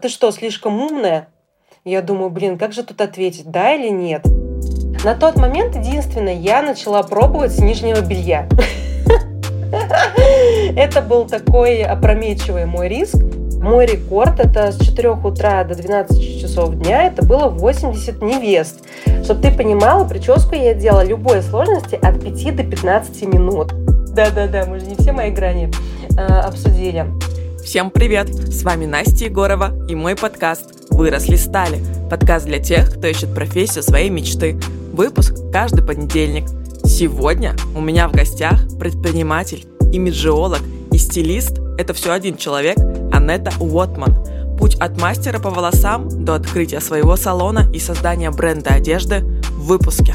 ты что, слишком умная? Я думаю, блин, как же тут ответить, да или нет? На тот момент, единственное, я начала пробовать с нижнего белья. Это был такой опрометчивый мой риск. Мой рекорд это с 4 утра до 12 часов дня, это было 80 невест. Чтобы ты понимала, прическу я делала любой сложности от 5 до 15 минут. Да-да-да, мы же не все мои грани э, обсудили. Всем привет! С вами Настя Егорова и мой подкаст «Выросли стали». Подкаст для тех, кто ищет профессию своей мечты. Выпуск каждый понедельник. Сегодня у меня в гостях предприниматель, имиджиолог и стилист – это все один человек – Анетта Уотман. Путь от мастера по волосам до открытия своего салона и создания бренда одежды в выпуске.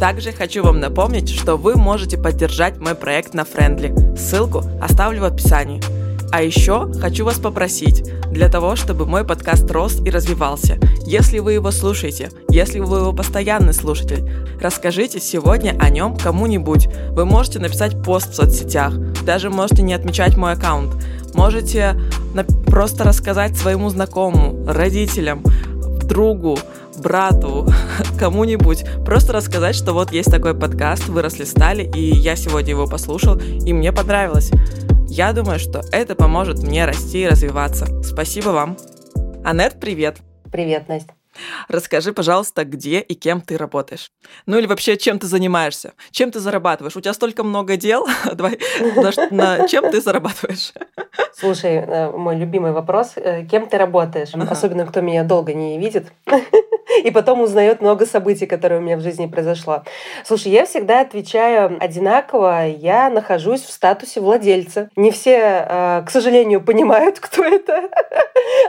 Также хочу вам напомнить, что вы можете поддержать мой проект на Friendly. Ссылку оставлю в описании – а еще хочу вас попросить, для того, чтобы мой подкаст рос и развивался, если вы его слушаете, если вы его постоянный слушатель, расскажите сегодня о нем кому-нибудь. Вы можете написать пост в соцсетях, даже можете не отмечать мой аккаунт. Можете просто рассказать своему знакомому, родителям, другу, брату, кому-нибудь, просто рассказать, что вот есть такой подкаст «Выросли стали», и я сегодня его послушал, и мне понравилось. Я думаю, что это поможет мне расти и развиваться. Спасибо вам. Анет, привет. Привет, Настя. Расскажи, пожалуйста, где и кем ты работаешь. Ну или вообще, чем ты занимаешься? Чем ты зарабатываешь? У тебя столько много дел. Давай, на, чем ты зарабатываешь? Слушай, э, мой любимый вопрос. Э, кем ты работаешь? Ага. Особенно, кто меня долго не видит. и потом узнает много событий, которые у меня в жизни произошло. Слушай, я всегда отвечаю одинаково. Я нахожусь в статусе владельца. Не все, э, к сожалению, понимают, кто это.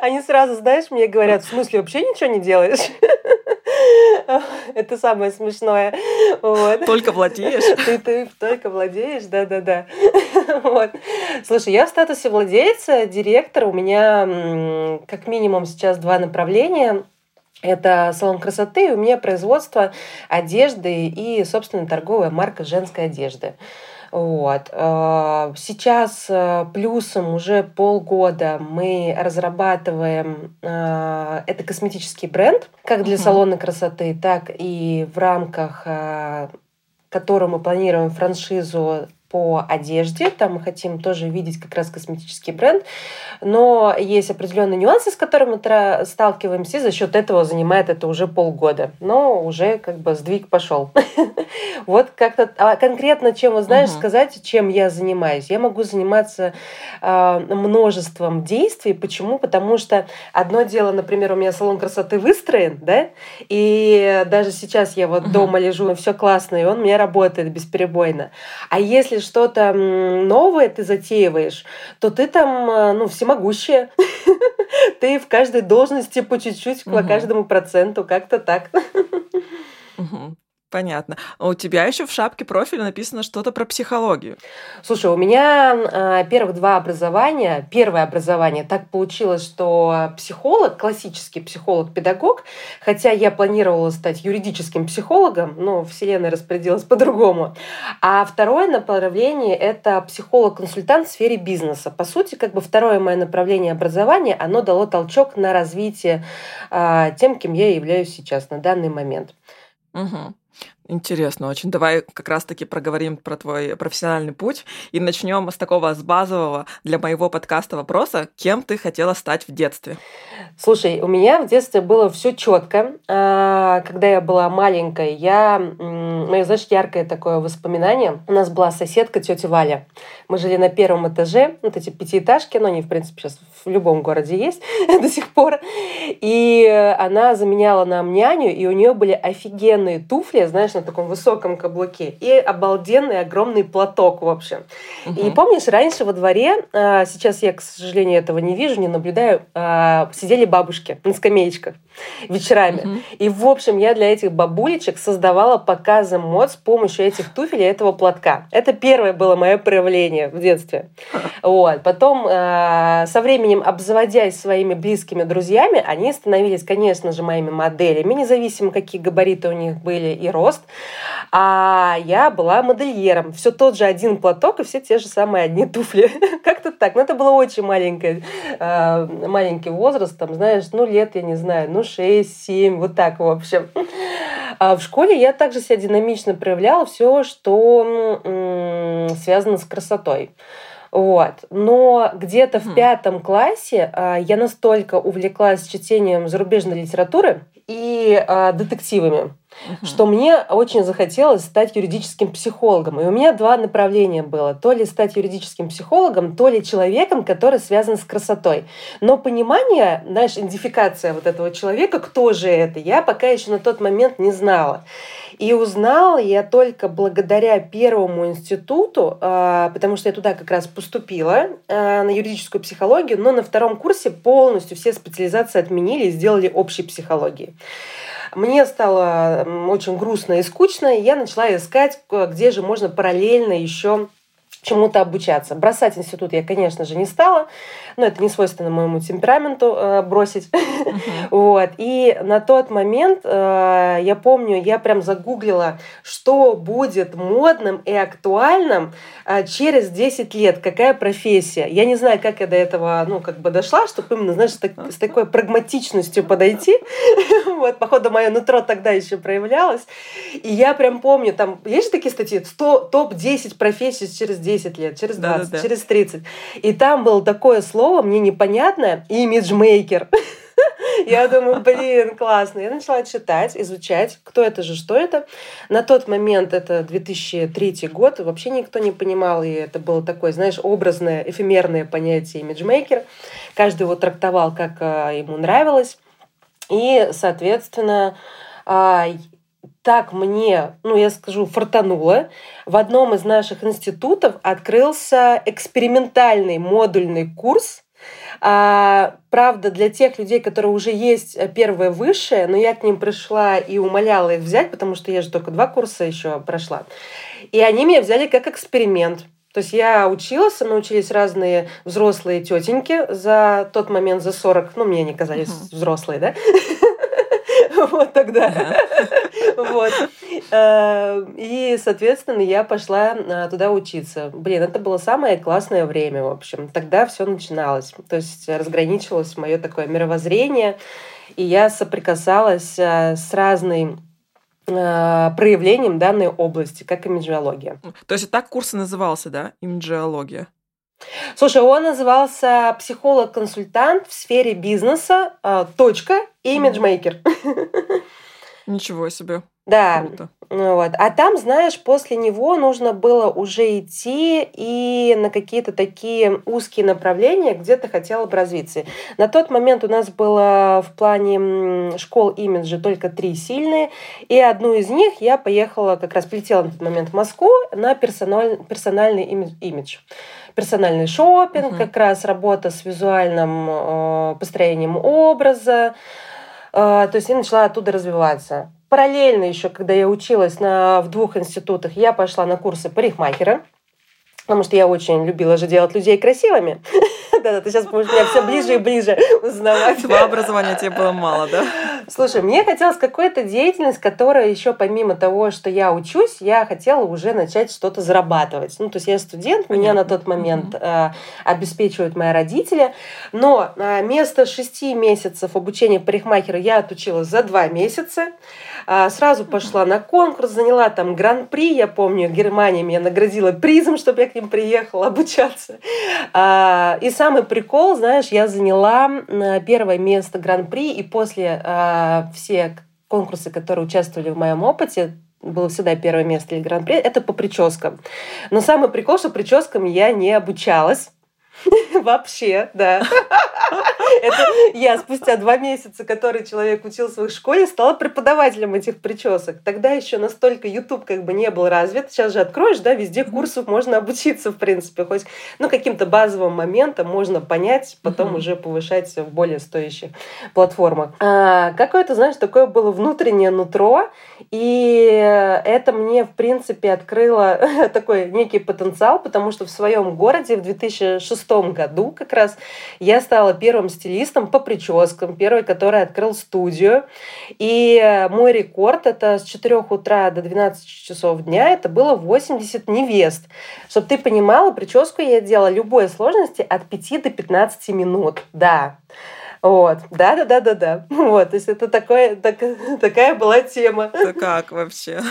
Они сразу, знаешь, мне говорят, в смысле, вообще ничего не делаешь? Это самое смешное. Вот. Только владеешь? Ты, ты только владеешь, да-да-да. Вот. Слушай, я в статусе владельца, директора. У меня как минимум сейчас два направления. Это салон красоты, у меня производство одежды и, собственно, торговая марка женской одежды. Вот. Э, сейчас э, плюсом уже полгода мы разрабатываем э, это косметический бренд, как для салона красоты, так и в рамках которого мы планируем франшизу по одежде. Там мы хотим тоже видеть как раз косметический бренд. Но есть определенные нюансы, с которыми мы сталкиваемся, и за счет этого занимает это уже полгода. Но уже как бы сдвиг пошел. Вот как-то а конкретно, чем вы знаешь, сказать, чем я занимаюсь. Я могу заниматься а, множеством действий. Почему? Потому что одно дело, например, у меня салон красоты выстроен, да, и даже сейчас я вот дома лежу, все классно, и он у меня работает бесперебойно. А если что-то новое ты затеиваешь, то ты там, э, ну, всемогущая. Ты в каждой должности по чуть-чуть, по каждому проценту, как-то так. Понятно. А у тебя еще в шапке профиля написано что-то про психологию. Слушай, у меня э, первых два образования. Первое образование так получилось, что психолог, классический психолог-педагог, хотя я планировала стать юридическим психологом, но Вселенная распорядилась по-другому. А второе направление – это психолог-консультант в сфере бизнеса. По сути, как бы второе мое направление образования, оно дало толчок на развитие э, тем, кем я являюсь сейчас на данный момент. Угу. Интересно очень. Давай как раз-таки проговорим про твой профессиональный путь и начнем с такого с базового для моего подкаста вопроса. Кем ты хотела стать в детстве? Слушай, у меня в детстве было все четко. А, когда я была маленькой, я... Мое, знаешь, яркое такое воспоминание. У нас была соседка, тетя Валя. Мы жили на первом этаже, вот эти пятиэтажки, но они, в принципе, сейчас в любом городе есть до сих пор. И она заменяла нам няню, и у нее были офигенные туфли, знаешь, на таком высоком каблуке и обалденный огромный платок, в общем. Угу. И помнишь, раньше во дворе, а, сейчас я, к сожалению, этого не вижу, не наблюдаю, а, сидели бабушки на скамеечках вечерами. Угу. И, в общем, я для этих бабулечек создавала показы мод с помощью этих туфель и этого платка. Это первое было мое проявление в детстве. Вот. Потом, а, со временем, обзаводясь своими близкими друзьями, они становились, конечно же, моими моделями, независимо, какие габариты у них были и рост. А я была модельером. Все тот же один платок и все те же самые одни туфли. Как-то так. Но это было очень маленькое, э, маленький возраст, там, знаешь, ну, лет, я не знаю, ну, 6-7, вот так, в общем. А в школе я также себя динамично проявляла все, что связано с красотой. Вот. Но где-то в пятом классе а, я настолько увлеклась чтением зарубежной литературы и а, детективами, что мне очень захотелось стать юридическим психологом. И у меня два направления было. То ли стать юридическим психологом, то ли человеком, который связан с красотой. Но понимание, знаешь, идентификация вот этого человека, кто же это, я пока еще на тот момент не знала. И узнала я только благодаря первому институту, а, потому что я туда как раз поступила а, на юридическую психологию, но на втором курсе полностью все специализации отменили и сделали общей психологии. Мне стало очень грустно и скучно, и я начала искать, где же можно параллельно еще чему-то обучаться. Бросать институт я, конечно же, не стала, но это не свойственно моему темпераменту э, бросить. Uh-huh. вот. И на тот момент, э, я помню, я прям загуглила, что будет модным и актуальным э, через 10 лет, какая профессия. Я не знаю, как я до этого, ну, как бы дошла, чтобы именно, знаешь, с, так, с такой прагматичностью подойти. вот, походу, мое нутро тогда еще проявлялось. И я прям помню, там, есть же такие статьи, топ-10 профессий через 10 10 лет, через 20, да, да, через 30. И там было такое слово, мне непонятное, имиджмейкер. Я думаю, блин, классно. Я начала читать, изучать, кто это же, что это. На тот момент, это 2003 год, вообще никто не понимал, и это было такое, знаешь, образное, эфемерное понятие имиджмейкер. Каждый его трактовал, как а, ему нравилось. И, соответственно, а, так мне, ну я скажу, фартануло. В одном из наших институтов открылся экспериментальный модульный курс а, правда, для тех людей, которые уже есть э, первое высшее, но я к ним пришла и умоляла их взять, потому что я же только два курса еще прошла. И они меня взяли как эксперимент. То есть я училась, научились разные взрослые тетеньки за тот момент, за 40, ну, мне они казались uh-huh. взрослые, да? Вот тогда. Вот. Э, и, соответственно, я пошла э, туда учиться. Блин, это было самое классное время, в общем. Тогда все начиналось. То есть разграничивалось мое такое мировоззрение, и я соприкасалась э, с разной проявлением данной области, как имиджиология. То есть так курс и назывался, да? Имиджиология? Слушай, он назывался психолог-консультант в сфере бизнеса, точка, имиджмейкер. Ничего себе. Да. Круто. Вот. А там, знаешь, после него нужно было уже идти и на какие-то такие узкие направления, где ты хотела бы развиться. На тот момент у нас было в плане школ имиджа только три сильные, и одну из них я поехала, как раз полетела на тот момент в Москву на персональ, персональный имидж персональный шопинг, uh-huh. как раз работа с визуальным э, построением образа. Э, то есть я начала оттуда развиваться. Параллельно еще, когда я училась на, в двух институтах, я пошла на курсы парикмахера, потому что я очень любила же делать людей красивыми. Да-да, ты сейчас будешь меня все ближе и ближе узнавать. Два образования тебе было мало, да? Слушай, мне хотелось какой-то деятельность, которая еще помимо того, что я учусь, я хотела уже начать что-то зарабатывать. Ну, то есть я студент, Понятно. меня на тот момент э, обеспечивают мои родители, но э, вместо шести месяцев обучения парикмахера я отучилась за два месяца. Э, сразу пошла на конкурс, заняла там гран-при, я помню, Германия меня наградила призом, чтобы я к ним приехала обучаться. Э, и самый прикол, знаешь, я заняла первое место гран-при, и после э, все конкурсы, которые участвовали в моем опыте, было всегда первое место или гран-при, это по прическам. Но самый прикол, что прическам я не обучалась. Вообще, да. Это я спустя два месяца, который человек учился в их школе, стала преподавателем этих причесок. Тогда еще настолько YouTube как бы не был развит. Сейчас же откроешь, да, везде курсов можно обучиться, в принципе. Хоть, ну, каким-то базовым моментом можно понять, потом уже повышать в более стоящих платформах. А, какое-то, знаешь, такое было внутреннее нутро, и это мне, в принципе, открыло такой некий потенциал, потому что в своем городе в 2006 году году как раз я стала первым стилистом по прическам, первый, который открыл студию. И мой рекорд это с 4 утра до 12 часов дня, это было 80 невест. Чтобы ты понимала, прическу я делала любой сложности от 5 до 15 минут. Да. Вот, да, да, да, да, да. Вот, то есть это такое, так, такая была тема. Это как вообще?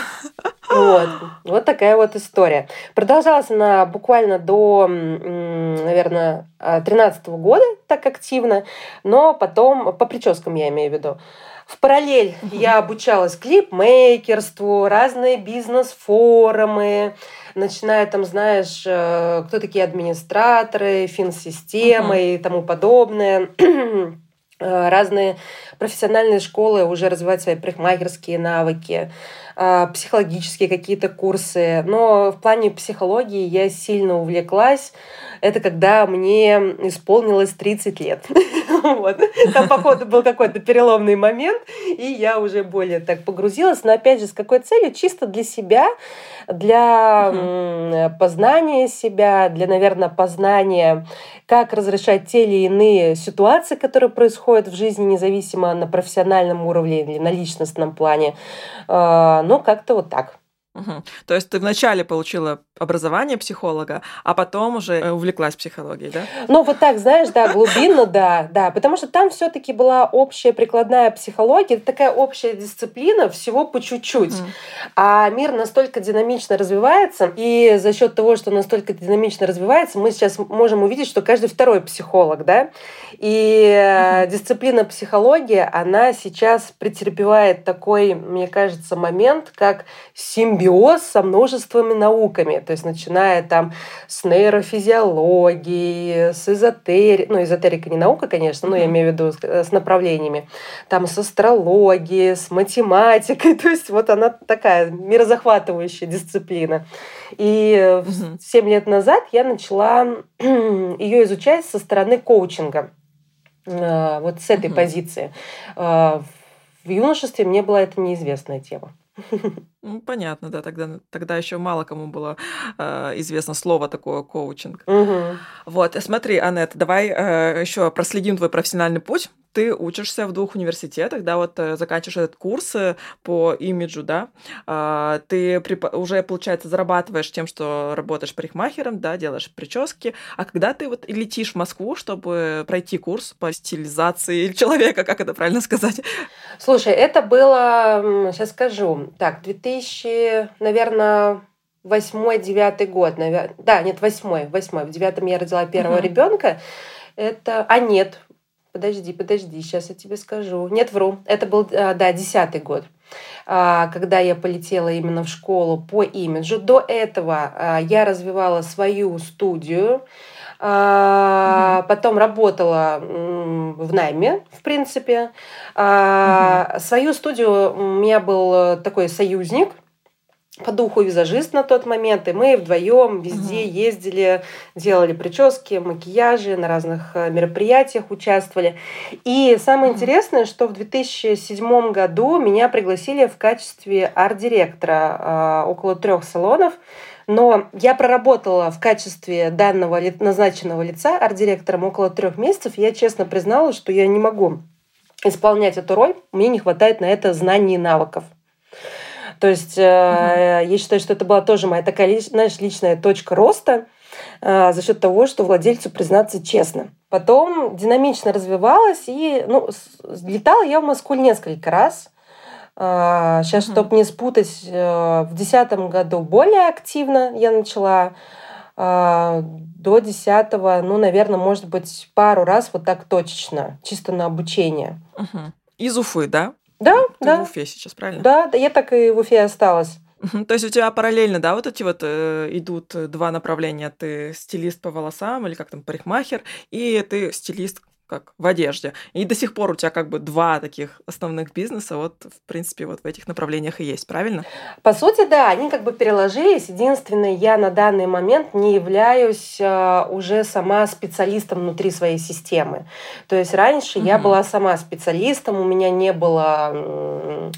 Вот, вот такая вот история. Продолжалась она буквально до, наверное, 13 года так активно, но потом, по прическам я имею в виду, в параллель я обучалась клипмейкерству, разные бизнес-форумы, начиная там, знаешь, э, кто такие администраторы, финсистемы uh-huh. и тому подобное. Э, разные профессиональные школы уже развивают свои парикмахерские навыки, э, психологические какие-то курсы. Но в плане психологии я сильно увлеклась. Это когда мне исполнилось 30 лет. Вот. Там, походу, был какой-то переломный момент, и я уже более так погрузилась. Но, опять же, с какой целью? Чисто для себя, для угу. познания себя, для, наверное, познания, как разрешать те или иные ситуации, которые происходят в жизни, независимо на профессиональном уровне или на личностном плане. А, ну, как-то вот так. Угу. То есть ты вначале получила образование психолога, а потом уже э, увлеклась психологией, да? Ну, вот так, знаешь, да, глубинно, да, да. Потому что там все таки была общая прикладная психология, это такая общая дисциплина, всего по чуть-чуть. А мир настолько динамично развивается, и за счет того, что настолько динамично развивается, мы сейчас можем увидеть, что каждый второй психолог, да, и mm-hmm. дисциплина психология, она сейчас претерпевает такой, мне кажется, момент, как симбиоз со множествами науками. То есть начиная там с нейрофизиологии, с эзотерики, ну, эзотерика не наука, конечно, но я имею в виду э, с направлениями, там с астрологией, с математикой, то есть вот она такая мирозахватывающая дисциплина. И угу. 7 лет назад я начала ее изучать со стороны коучинга, э, вот с этой угу. позиции. Э, в юношестве мне была это неизвестная тема. Ну, понятно, да, тогда, тогда еще мало кому было э, известно слово такое коучинг. Угу. Вот, смотри, Анет, давай э, еще проследим твой профессиональный путь ты учишься в двух университетах, да, вот э, заканчиваешь этот курс э, по имиджу, да, а, ты уже, получается, зарабатываешь тем, что работаешь парикмахером, да, делаешь прически, а когда ты вот летишь в Москву, чтобы пройти курс по стилизации человека, как это правильно сказать? Слушай, это было, сейчас скажу, так, 2000, наверное, восьмой, девятый год, наверное, да, нет, восьмой, восьмой, в девятом я родила первого uh-huh. ребенка, это, а нет, Подожди, подожди, сейчас я тебе скажу. Нет, вру. Это был, а, да, десятый год а, когда я полетела именно в школу по имиджу. До этого а, я развивала свою студию, угу. потом работала в найме, в принципе. Свою студию у меня был такой союзник – по духу визажист на тот момент, и мы вдвоем везде угу. ездили, делали прически, макияжи, на разных э, мероприятиях участвовали. И самое угу. интересное, что в 2007 году меня пригласили в качестве арт-директора э, около трех салонов. Но я проработала в качестве данного назначенного лица арт-директором около трех месяцев. Я честно призналась, что я не могу исполнять эту роль. Мне не хватает на это знаний и навыков. То есть угу. я считаю, что это была тоже моя такая, знаешь, личная точка роста э, за счет того, что владельцу признаться честно. Потом динамично развивалась и ну, летала я в Москву несколько раз. Сейчас, угу. чтобы не спутать, в 2010 году более активно я начала. До 10 ну, наверное, может быть, пару раз вот так точечно, чисто на обучение. Угу. Из Уфы, да? Да, Ты да. в Уфе сейчас, правильно? Да, да, я так и в Уфе осталась. То есть у тебя параллельно, да, вот эти вот э, идут два направления. Ты стилист по волосам или как там парикмахер, и ты стилист как в одежде. И до сих пор у тебя как бы два таких основных бизнеса, вот, в принципе, вот в этих направлениях и есть, правильно? По сути, да, они как бы переложились. Единственное, я на данный момент не являюсь э, уже сама специалистом внутри своей системы. То есть раньше mm-hmm. я была сама специалистом, у меня не было э,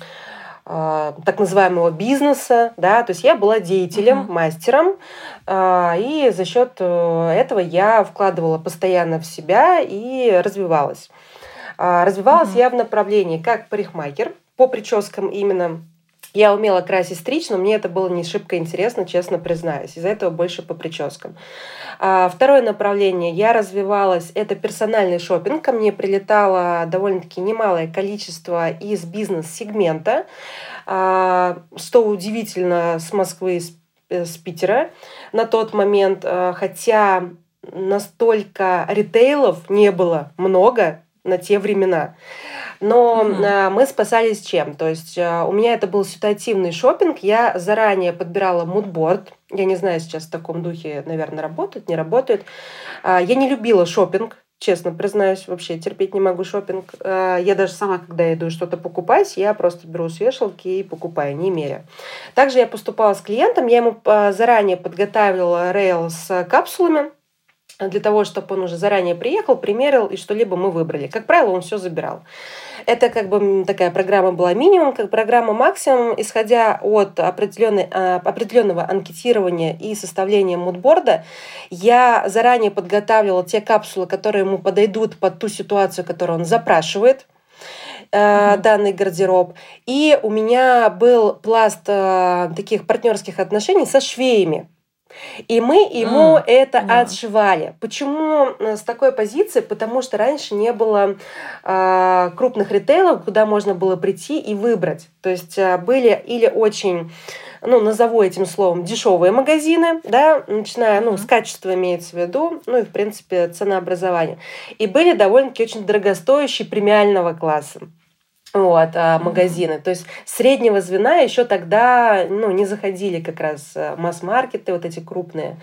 так называемого бизнеса, да, то есть я была деятелем, uh-huh. мастером, э, и за счет этого я вкладывала постоянно в себя и развивалась. Э, развивалась uh-huh. я в направлении как парикмахер, по прическам именно, я умела красить стричь, но мне это было не шибко интересно, честно признаюсь. Из-за этого больше по прическам. А, второе направление. Я развивалась. Это персональный шопинг. Ко мне прилетало довольно-таки немалое количество из бизнес-сегмента. А, что удивительно, с Москвы, с, э, с Питера на тот момент. А, хотя настолько ритейлов не было много на те времена. Но угу. мы спасались чем? То есть а, у меня это был ситуативный шопинг. Я заранее подбирала мудборд. Я не знаю, сейчас в таком духе, наверное, работает, не работает. А, я не любила шопинг. Честно признаюсь, вообще терпеть не могу шопинг. Я даже сама, когда иду что-то покупать, я просто беру с вешалки и покупаю, не меря. Также я поступала с клиентом, я ему заранее подготавливала рейл с капсулами, для того, чтобы он уже заранее приехал, примерил и что-либо мы выбрали. Как правило, он все забирал. Это как бы такая программа была минимум, как программа максимум, исходя от определенной, а, определенного анкетирования и составления мудборда, я заранее подготавливала те капсулы, которые ему подойдут под ту ситуацию, которую он запрашивает mm-hmm. данный гардероб. И у меня был пласт э, таких партнерских отношений со швеями. И мы ему mm. это mm. отшивали. Почему э, с такой позиции? Потому что раньше не было э, крупных ритейлов, куда можно было прийти и выбрать. То есть э, были или очень ну, назову этим словом, дешевые магазины, да, начиная, ну, с качества имеется в виду, ну, и, в принципе, ценообразование. И были довольно-таки очень дорогостоящие премиального класса вот, а, магазины. То есть среднего звена еще тогда ну, не заходили как раз э, масс-маркеты, вот эти крупные.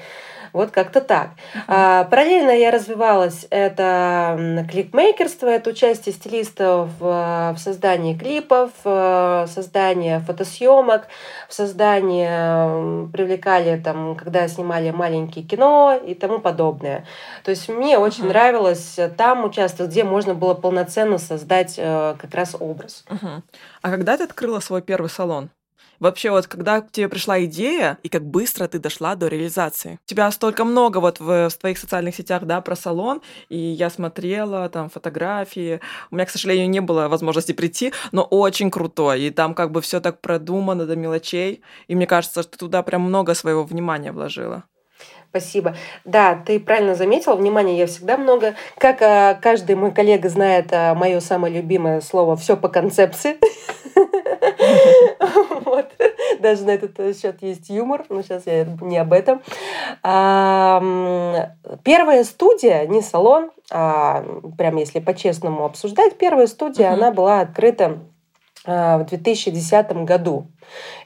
Вот как-то так. А, параллельно я развивалась. Это клипмейкерство, это участие стилистов в создании клипов, создание фотосъемок, в создании привлекали там, когда снимали маленькие кино и тому подобное. То есть мне очень uh-huh. нравилось там участвовать, где можно было полноценно создать э, как раз образ. Uh-huh. А когда ты открыла свой первый салон? Вообще, вот когда к тебе пришла идея, и как быстро ты дошла до реализации. У тебя столько много вот в, в твоих социальных сетях, да, про салон, и я смотрела там фотографии. У меня, к сожалению, не было возможности прийти, но очень крутой. И там как бы все так продумано до мелочей. И мне кажется, что туда прям много своего внимания вложила. Спасибо. Да, ты правильно заметила, внимания я всегда много. Как а, каждый мой коллега знает а, мое самое любимое слово «все по концепции». Вот. Даже на этот счет есть юмор, но сейчас я не об этом. Первая студия, не салон, а прям если по-честному обсуждать, первая студия, она была открыта в 2010 году.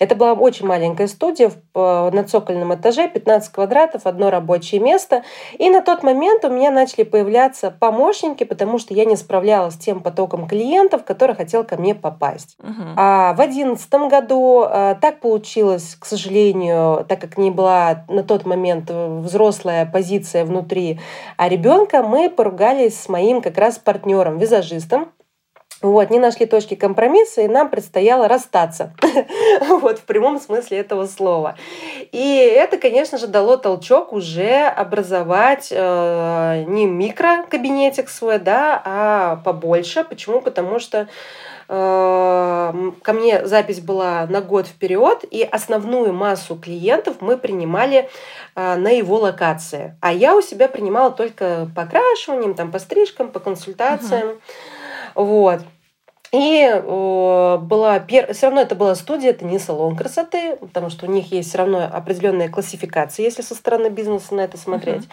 Это была очень маленькая студия на цокольном этаже, 15 квадратов, одно рабочее место. И на тот момент у меня начали появляться помощники, потому что я не справлялась с тем потоком клиентов, который хотел ко мне попасть. Uh-huh. А в 2011 году а, так получилось, к сожалению, так как не была на тот момент взрослая позиция внутри а ребенка, мы поругались с моим как раз партнером, визажистом, вот, не нашли точки компромисса, и нам предстояло расстаться. вот, в прямом смысле этого слова. И это, конечно же, дало толчок уже образовать э, не микрокабинетик свой, да, а побольше. Почему? Потому что э, ко мне запись была на год вперед, и основную массу клиентов мы принимали э, на его локации. А я у себя принимала только по окрашиваниям, там, по стрижкам, по консультациям. Uh-huh. Вот. И э, была пер... все равно это была студия, это не салон красоты, потому что у них есть все равно определенная классификация, если со стороны бизнеса на это смотреть. Uh-huh.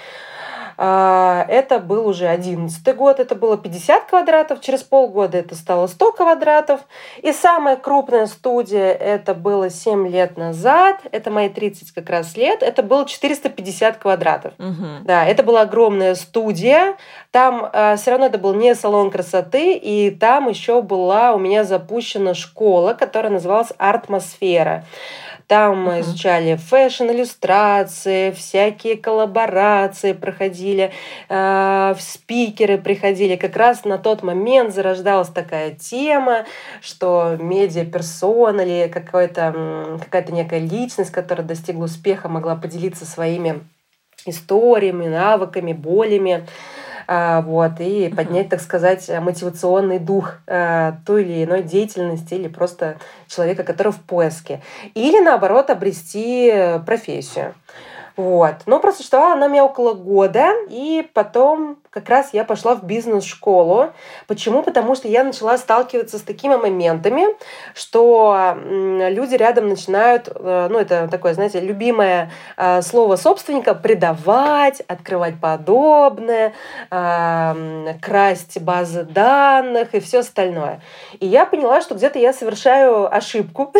А, это был уже 11 год, это было 50 квадратов, через полгода это стало 100 квадратов. И самая крупная студия, это было 7 лет назад, это мои 30 как раз лет, это было 450 квадратов. Угу. Да, это была огромная студия, там э, а, все равно это был не салон красоты, и там еще была у меня запущена школа, которая называлась «Артмосфера». Там мы изучали фэшн-иллюстрации, всякие коллаборации проходили, э, спикеры приходили. Как раз на тот момент зарождалась такая тема, что медиа-персона или какая-то некая личность, которая достигла успеха, могла поделиться своими историями, навыками, болями. А, вот, и поднять, так сказать, мотивационный дух э, той или иной деятельности или просто человека, который в поиске. Или, наоборот, обрести профессию. Вот. Но просуществовала она меня около года, и потом как раз я пошла в бизнес-школу. Почему? Потому что я начала сталкиваться с такими моментами, что люди рядом начинают, э, ну это такое, знаете, любимое э, слово собственника, предавать, открывать подобное, э, красть базы данных и все остальное. И я поняла, что где-то я совершаю ошибку.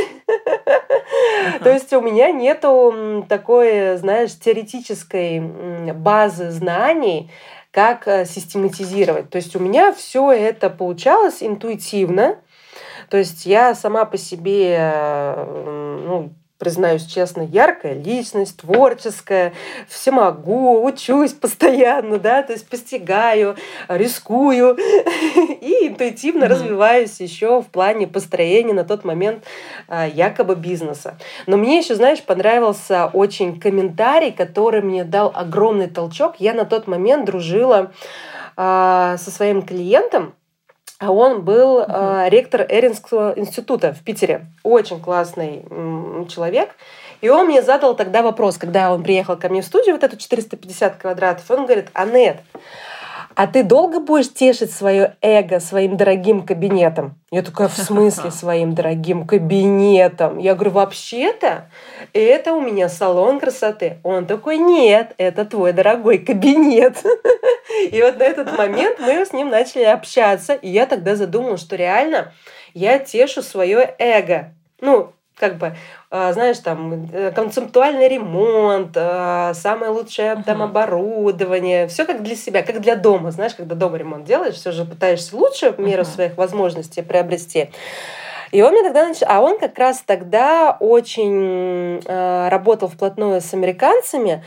То есть у меня нету такой, знаешь, теоретической базы знаний, как э, систематизировать. То есть у меня все это получалось интуитивно. То есть я сама по себе э, ну, признаюсь честно, яркая личность, творческая, все могу, учусь постоянно, да, то есть постигаю, рискую и интуитивно mm-hmm. развиваюсь еще в плане построения на тот момент а, якобы бизнеса. Но мне еще, знаешь, понравился очень комментарий, который мне дал огромный толчок. Я на тот момент дружила а, со своим клиентом, а он был uh-huh. э, ректор Эринского института в Питере. Очень классный м, человек. И он мне задал тогда вопрос, когда он приехал ко мне в студию, вот эту 450 квадратов, он говорит, Анет, а ты долго будешь тешить свое эго своим дорогим кабинетом? Я такая, в смысле своим дорогим кабинетом? Я говорю, вообще-то это у меня салон красоты. Он такой, нет, это твой дорогой кабинет. И вот на этот момент мы с ним начали общаться, и я тогда задумалась, что реально я тешу свое эго. Ну, как бы, знаешь, там, э, концептуальный ремонт, а, самое лучшее uh-huh. там оборудование, все как для себя, как для дома, знаешь, когда дома ремонт делаешь, все же пытаешься лучше в меру uh-huh. своих возможностей приобрести. И он мне тогда начал, а он как раз тогда очень э, работал вплотную с американцами,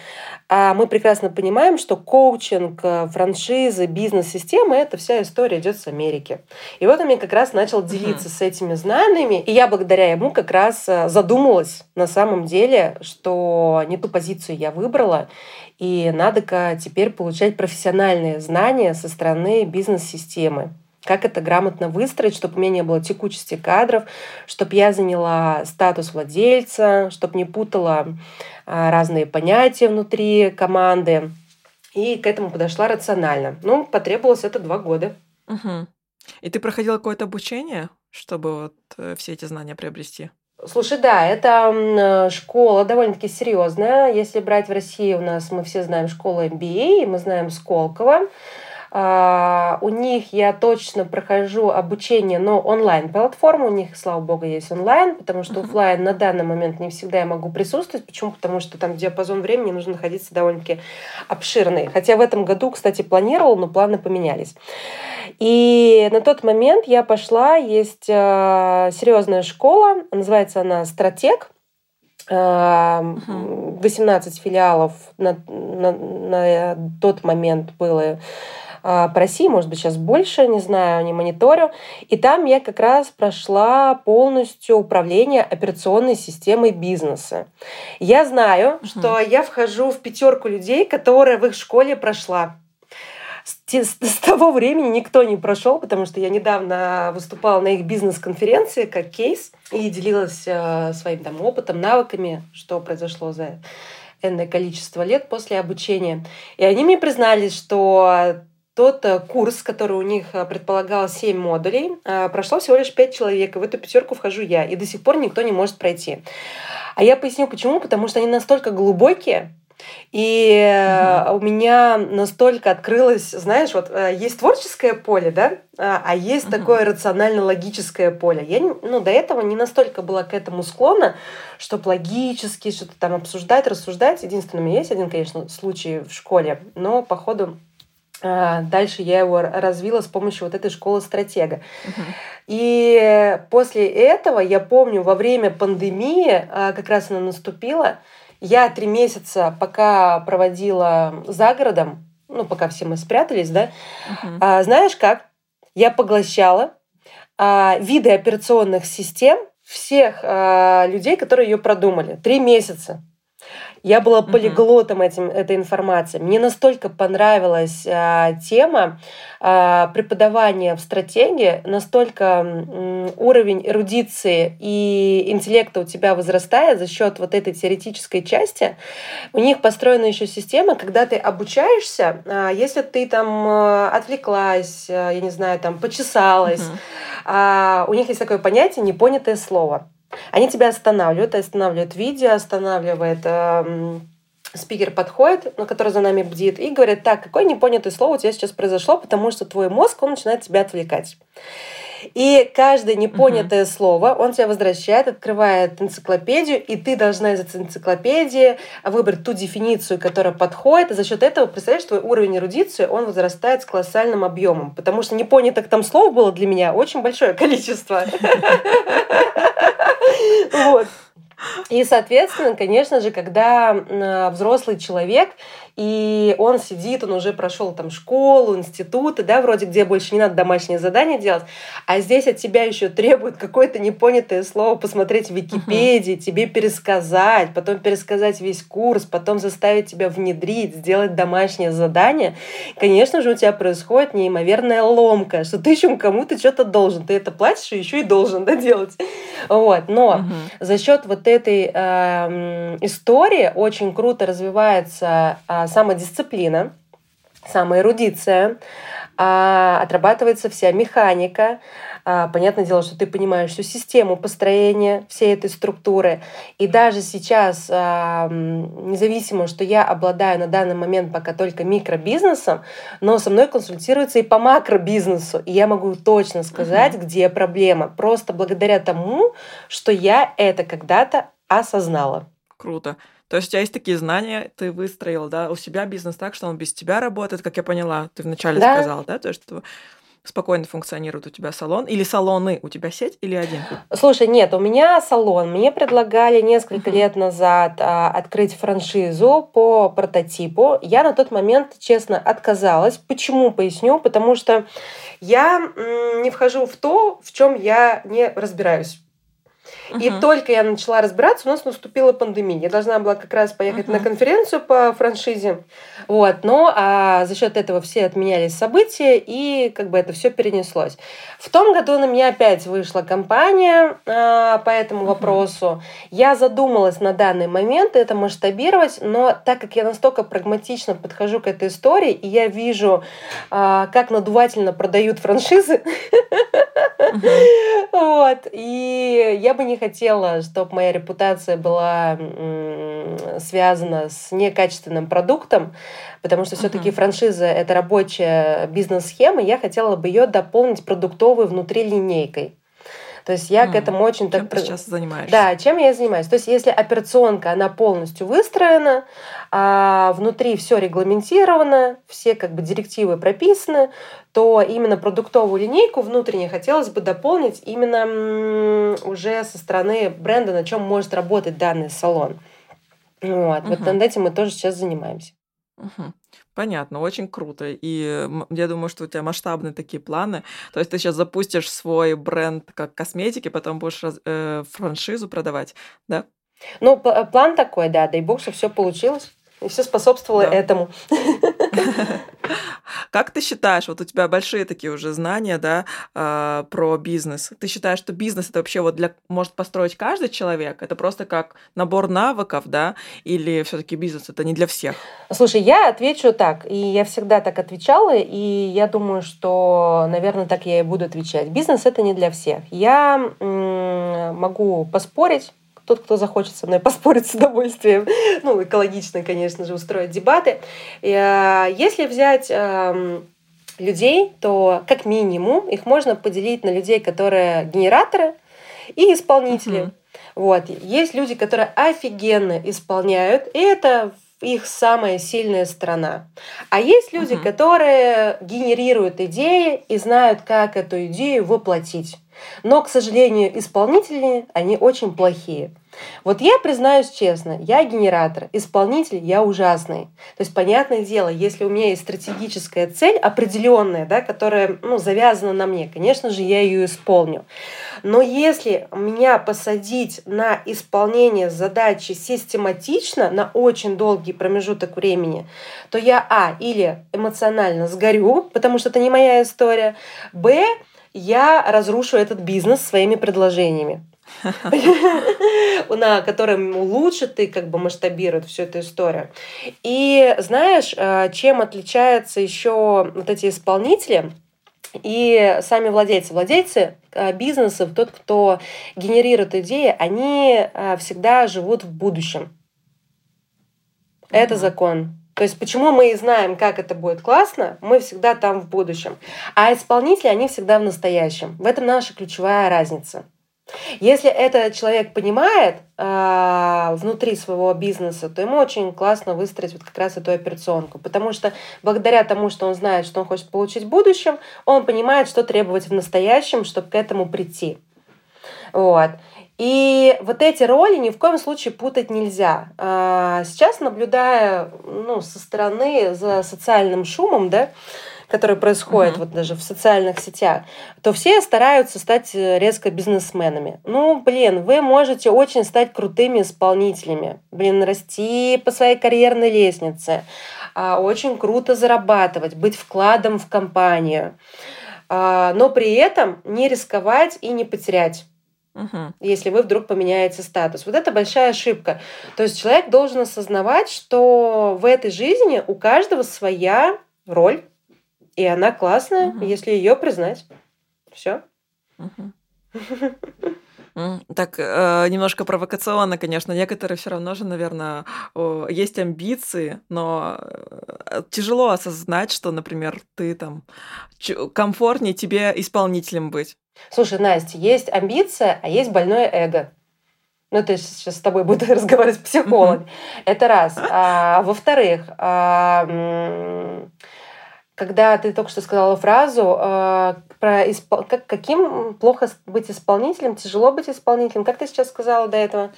а мы прекрасно понимаем, что коучинг, э, франшизы, бизнес-системы, это вся история идет с Америки. И вот он мне как раз начал делиться uh-huh. с этими знаниями, и я благодаря ему как раз э, задумалась на самом деле, что не ту позицию я выбрала, и надо-ка теперь получать профессиональные знания со стороны бизнес-системы как это грамотно выстроить, чтобы у меня не было текучести кадров, чтобы я заняла статус владельца, чтобы не путала а, разные понятия внутри команды. И к этому подошла рационально. Ну, потребовалось это два года. Угу. И ты проходила какое-то обучение, чтобы вот э, все эти знания приобрести? Слушай, да, это школа довольно-таки серьезная. Если брать в России, у нас мы все знаем школу MBA, мы знаем Сколково. А, у них я точно прохожу обучение, но онлайн-платформа. У них, слава богу, есть онлайн, потому что офлайн на данный момент не всегда я могу присутствовать. Почему? Потому что там диапазон времени нужно находиться довольно-таки обширный. Хотя в этом году, кстати, планировал, но планы поменялись. И на тот момент я пошла, есть э, серьезная школа, называется она «Стратег». 18 филиалов на, на, на тот момент было а, по России, может быть, сейчас больше, не знаю, не мониторю. И там я как раз прошла полностью управление операционной системой бизнеса. Я знаю, угу. что я вхожу в пятерку людей, которые в их школе прошла. С, с того времени никто не прошел, потому что я недавно выступала на их бизнес-конференции как кейс и делилась э, своим там опытом, навыками, что произошло за энное количество лет после обучения. И они мне признались, что тот э, курс, который у них э, предполагал 7 модулей, э, прошло всего лишь 5 человек, и в эту пятерку вхожу я, и до сих пор никто не может пройти. А я поясню почему, потому что они настолько глубокие, и угу. у меня настолько открылось, знаешь, вот есть творческое поле, да, а есть угу. такое рационально-логическое поле. Я ну, до этого не настолько была к этому склонна, чтобы логически что-то там обсуждать, рассуждать. Единственное, у меня есть один, конечно, случай в школе, но, походу, А, дальше я его развила с помощью вот этой школы стратега. Uh-huh. И после этого, я помню, во время пандемии, а, как раз она наступила, я три месяца пока проводила за городом, ну, пока все мы спрятались, да, uh-huh. а, знаешь как? Я поглощала а, виды операционных систем всех а, людей, которые ее продумали. Три месяца. Я была полиглотом этим, этой информации. Мне настолько понравилась а, тема а, преподавания в стратегии, настолько м, уровень эрудиции и интеллекта у тебя возрастает за счет вот этой теоретической части. У них построена еще система, когда ты обучаешься, а, если ты там а, отвлеклась, а, я не знаю, там почесалась, а, у них есть такое понятие непонятое слово. Они тебя останавливают, останавливают видео, останавливает э, спикер подходит, на который за нами бдит, и говорит, так, какое непонятое слово у тебя сейчас произошло, потому что твой мозг, он начинает тебя отвлекать. И каждое непонятое uh-huh. слово он тебя возвращает, открывает энциклопедию, и ты должна из этой энциклопедии выбрать ту дефиницию, которая подходит. И за счет этого, представляешь, твой уровень эрудиции, он возрастает с колоссальным объемом. Потому что непонятых там слов было для меня очень большое количество. Вот. И, соответственно, конечно же, когда взрослый человек и он сидит, он уже прошел там школу, институты, да, вроде где больше не надо домашние задания делать, а здесь от тебя еще требует какое-то непонятое слово посмотреть в Википедии, uh-huh. тебе пересказать, потом пересказать весь курс, потом заставить тебя внедрить, сделать домашнее задание, конечно же, у тебя происходит неимоверная ломка, что ты еще кому-то что-то должен, ты это платишь и еще и должен да, делать. Вот. Но uh-huh. за счет вот этой э, истории очень круто развивается э, самодисциплина, самоэрудиция, а, отрабатывается вся механика. А, понятное дело, что ты понимаешь всю систему построения всей этой структуры. И даже сейчас, а, независимо, что я обладаю на данный момент пока только микробизнесом, но со мной консультируются и по макробизнесу. И я могу точно сказать, угу. где проблема. Просто благодаря тому, что я это когда-то осознала. Круто. То есть у тебя есть такие знания, ты выстроил, да, у себя бизнес так, что он без тебя работает, как я поняла, ты вначале да. сказал, да, то есть спокойно функционирует у тебя салон или салоны у тебя сеть или один? Слушай, нет, у меня салон. Мне предлагали несколько uh-huh. лет назад а, открыть франшизу по прототипу. Я на тот момент, честно, отказалась. Почему? Поясню. Потому что я м, не вхожу в то, в чем я не разбираюсь. И uh-huh. только я начала разбираться, у нас наступила пандемия. Я должна была как раз поехать uh-huh. на конференцию по франшизе. Вот, но а, за счет этого все отменялись события, и как бы это все перенеслось. В том году на меня опять вышла компания а, по этому uh-huh. вопросу. Я задумалась на данный момент это масштабировать, но так как я настолько прагматично подхожу к этой истории, и я вижу, а, как надувательно продают франшизы, вот, и я бы не хотела, чтобы моя репутация была связана с некачественным продуктом, потому что все-таки uh-huh. франшиза это рабочая бизнес-схема, я хотела бы ее дополнить продуктовой внутри линейкой. То есть я mm. к этому очень чем так... ты сейчас занимаешься? Да, чем я занимаюсь. То есть если операционка, она полностью выстроена, а внутри все регламентировано, все как бы директивы прописаны, то именно продуктовую линейку внутренне хотелось бы дополнить именно уже со стороны бренда, на чем может работать данный салон. Вот, угу. вот над этим мы тоже сейчас занимаемся. Угу. Понятно, очень круто. И я думаю, что у тебя масштабные такие планы. То есть ты сейчас запустишь свой бренд как косметики, потом будешь раз, э, франшизу продавать, да? Ну, план такой, да. Дай бог, что все получилось. И все способствовало да. этому. Как ты считаешь, вот у тебя большие такие уже знания, да, э, про бизнес. Ты считаешь, что бизнес это вообще вот для может построить каждый человек? Это просто как набор навыков, да? Или все-таки бизнес это не для всех? Слушай, я отвечу так, и я всегда так отвечала, и я думаю, что, наверное, так я и буду отвечать. Бизнес это не для всех. Я могу поспорить тот, кто захочет со мной поспорить с удовольствием, ну, экологично, конечно же, устроить дебаты. Э, если взять эм, людей, то как минимум их можно поделить на людей, которые генераторы и исполнители. Uh-huh. Вот. Есть люди, которые офигенно исполняют, и это их самая сильная сторона. А есть люди, угу. которые генерируют идеи и знают, как эту идею воплотить. Но, к сожалению, исполнители, они очень плохие. Вот я признаюсь честно, я генератор, исполнитель я ужасный. То есть, понятное дело, если у меня есть стратегическая цель определенная, да, которая ну, завязана на мне, конечно же, я ее исполню. Но если меня посадить на исполнение задачи систематично на очень долгий промежуток времени, то я, а, или эмоционально сгорю, потому что это не моя история, б, я разрушу этот бизнес своими предложениями на котором улучшит и как бы масштабирует всю эту историю. И знаешь, э, чем отличаются еще вот эти исполнители? И сами владельцы. Владельцы э, бизнесов, тот, кто генерирует идеи, они э, всегда живут в будущем. Это закон. То есть почему мы и знаем, как это будет классно, мы всегда там в будущем. А исполнители, они всегда в настоящем. В этом наша ключевая разница. Если этот человек понимает э, внутри своего бизнеса, то ему очень классно выстроить вот как раз эту операционку, потому что благодаря тому, что он знает, что он хочет получить в будущем, он понимает, что требовать в настоящем, чтобы к этому прийти. Вот. И вот эти роли ни в коем случае путать нельзя. А, сейчас, наблюдая ну, со стороны за социальным шумом, да, который происходит uh-huh. вот даже в социальных сетях, то все стараются стать э, резко бизнесменами. Ну, блин, вы можете очень стать крутыми исполнителями, блин, расти по своей карьерной лестнице, а, очень круто зарабатывать, быть вкладом в компанию, а, но при этом не рисковать и не потерять. Угу. Если вы вдруг поменяете статус. Вот это большая ошибка. То есть человек должен осознавать, что в этой жизни у каждого своя роль, и она классная, угу. если ее признать. Все. Так, э, немножко провокационно, конечно. Некоторые все равно же, наверное, есть амбиции, но э, тяжело осознать, что, например, ты там комфортнее тебе исполнителем быть. Слушай, Настя, есть амбиция, а есть больное эго. Ну, то есть сейчас с тобой буду разговаривать психолог. Mm-hmm. Это раз. А, во-вторых, а, когда ты только что сказала фразу э, про испол... как, каким плохо быть исполнителем, тяжело быть исполнителем. Как ты сейчас сказала до этого?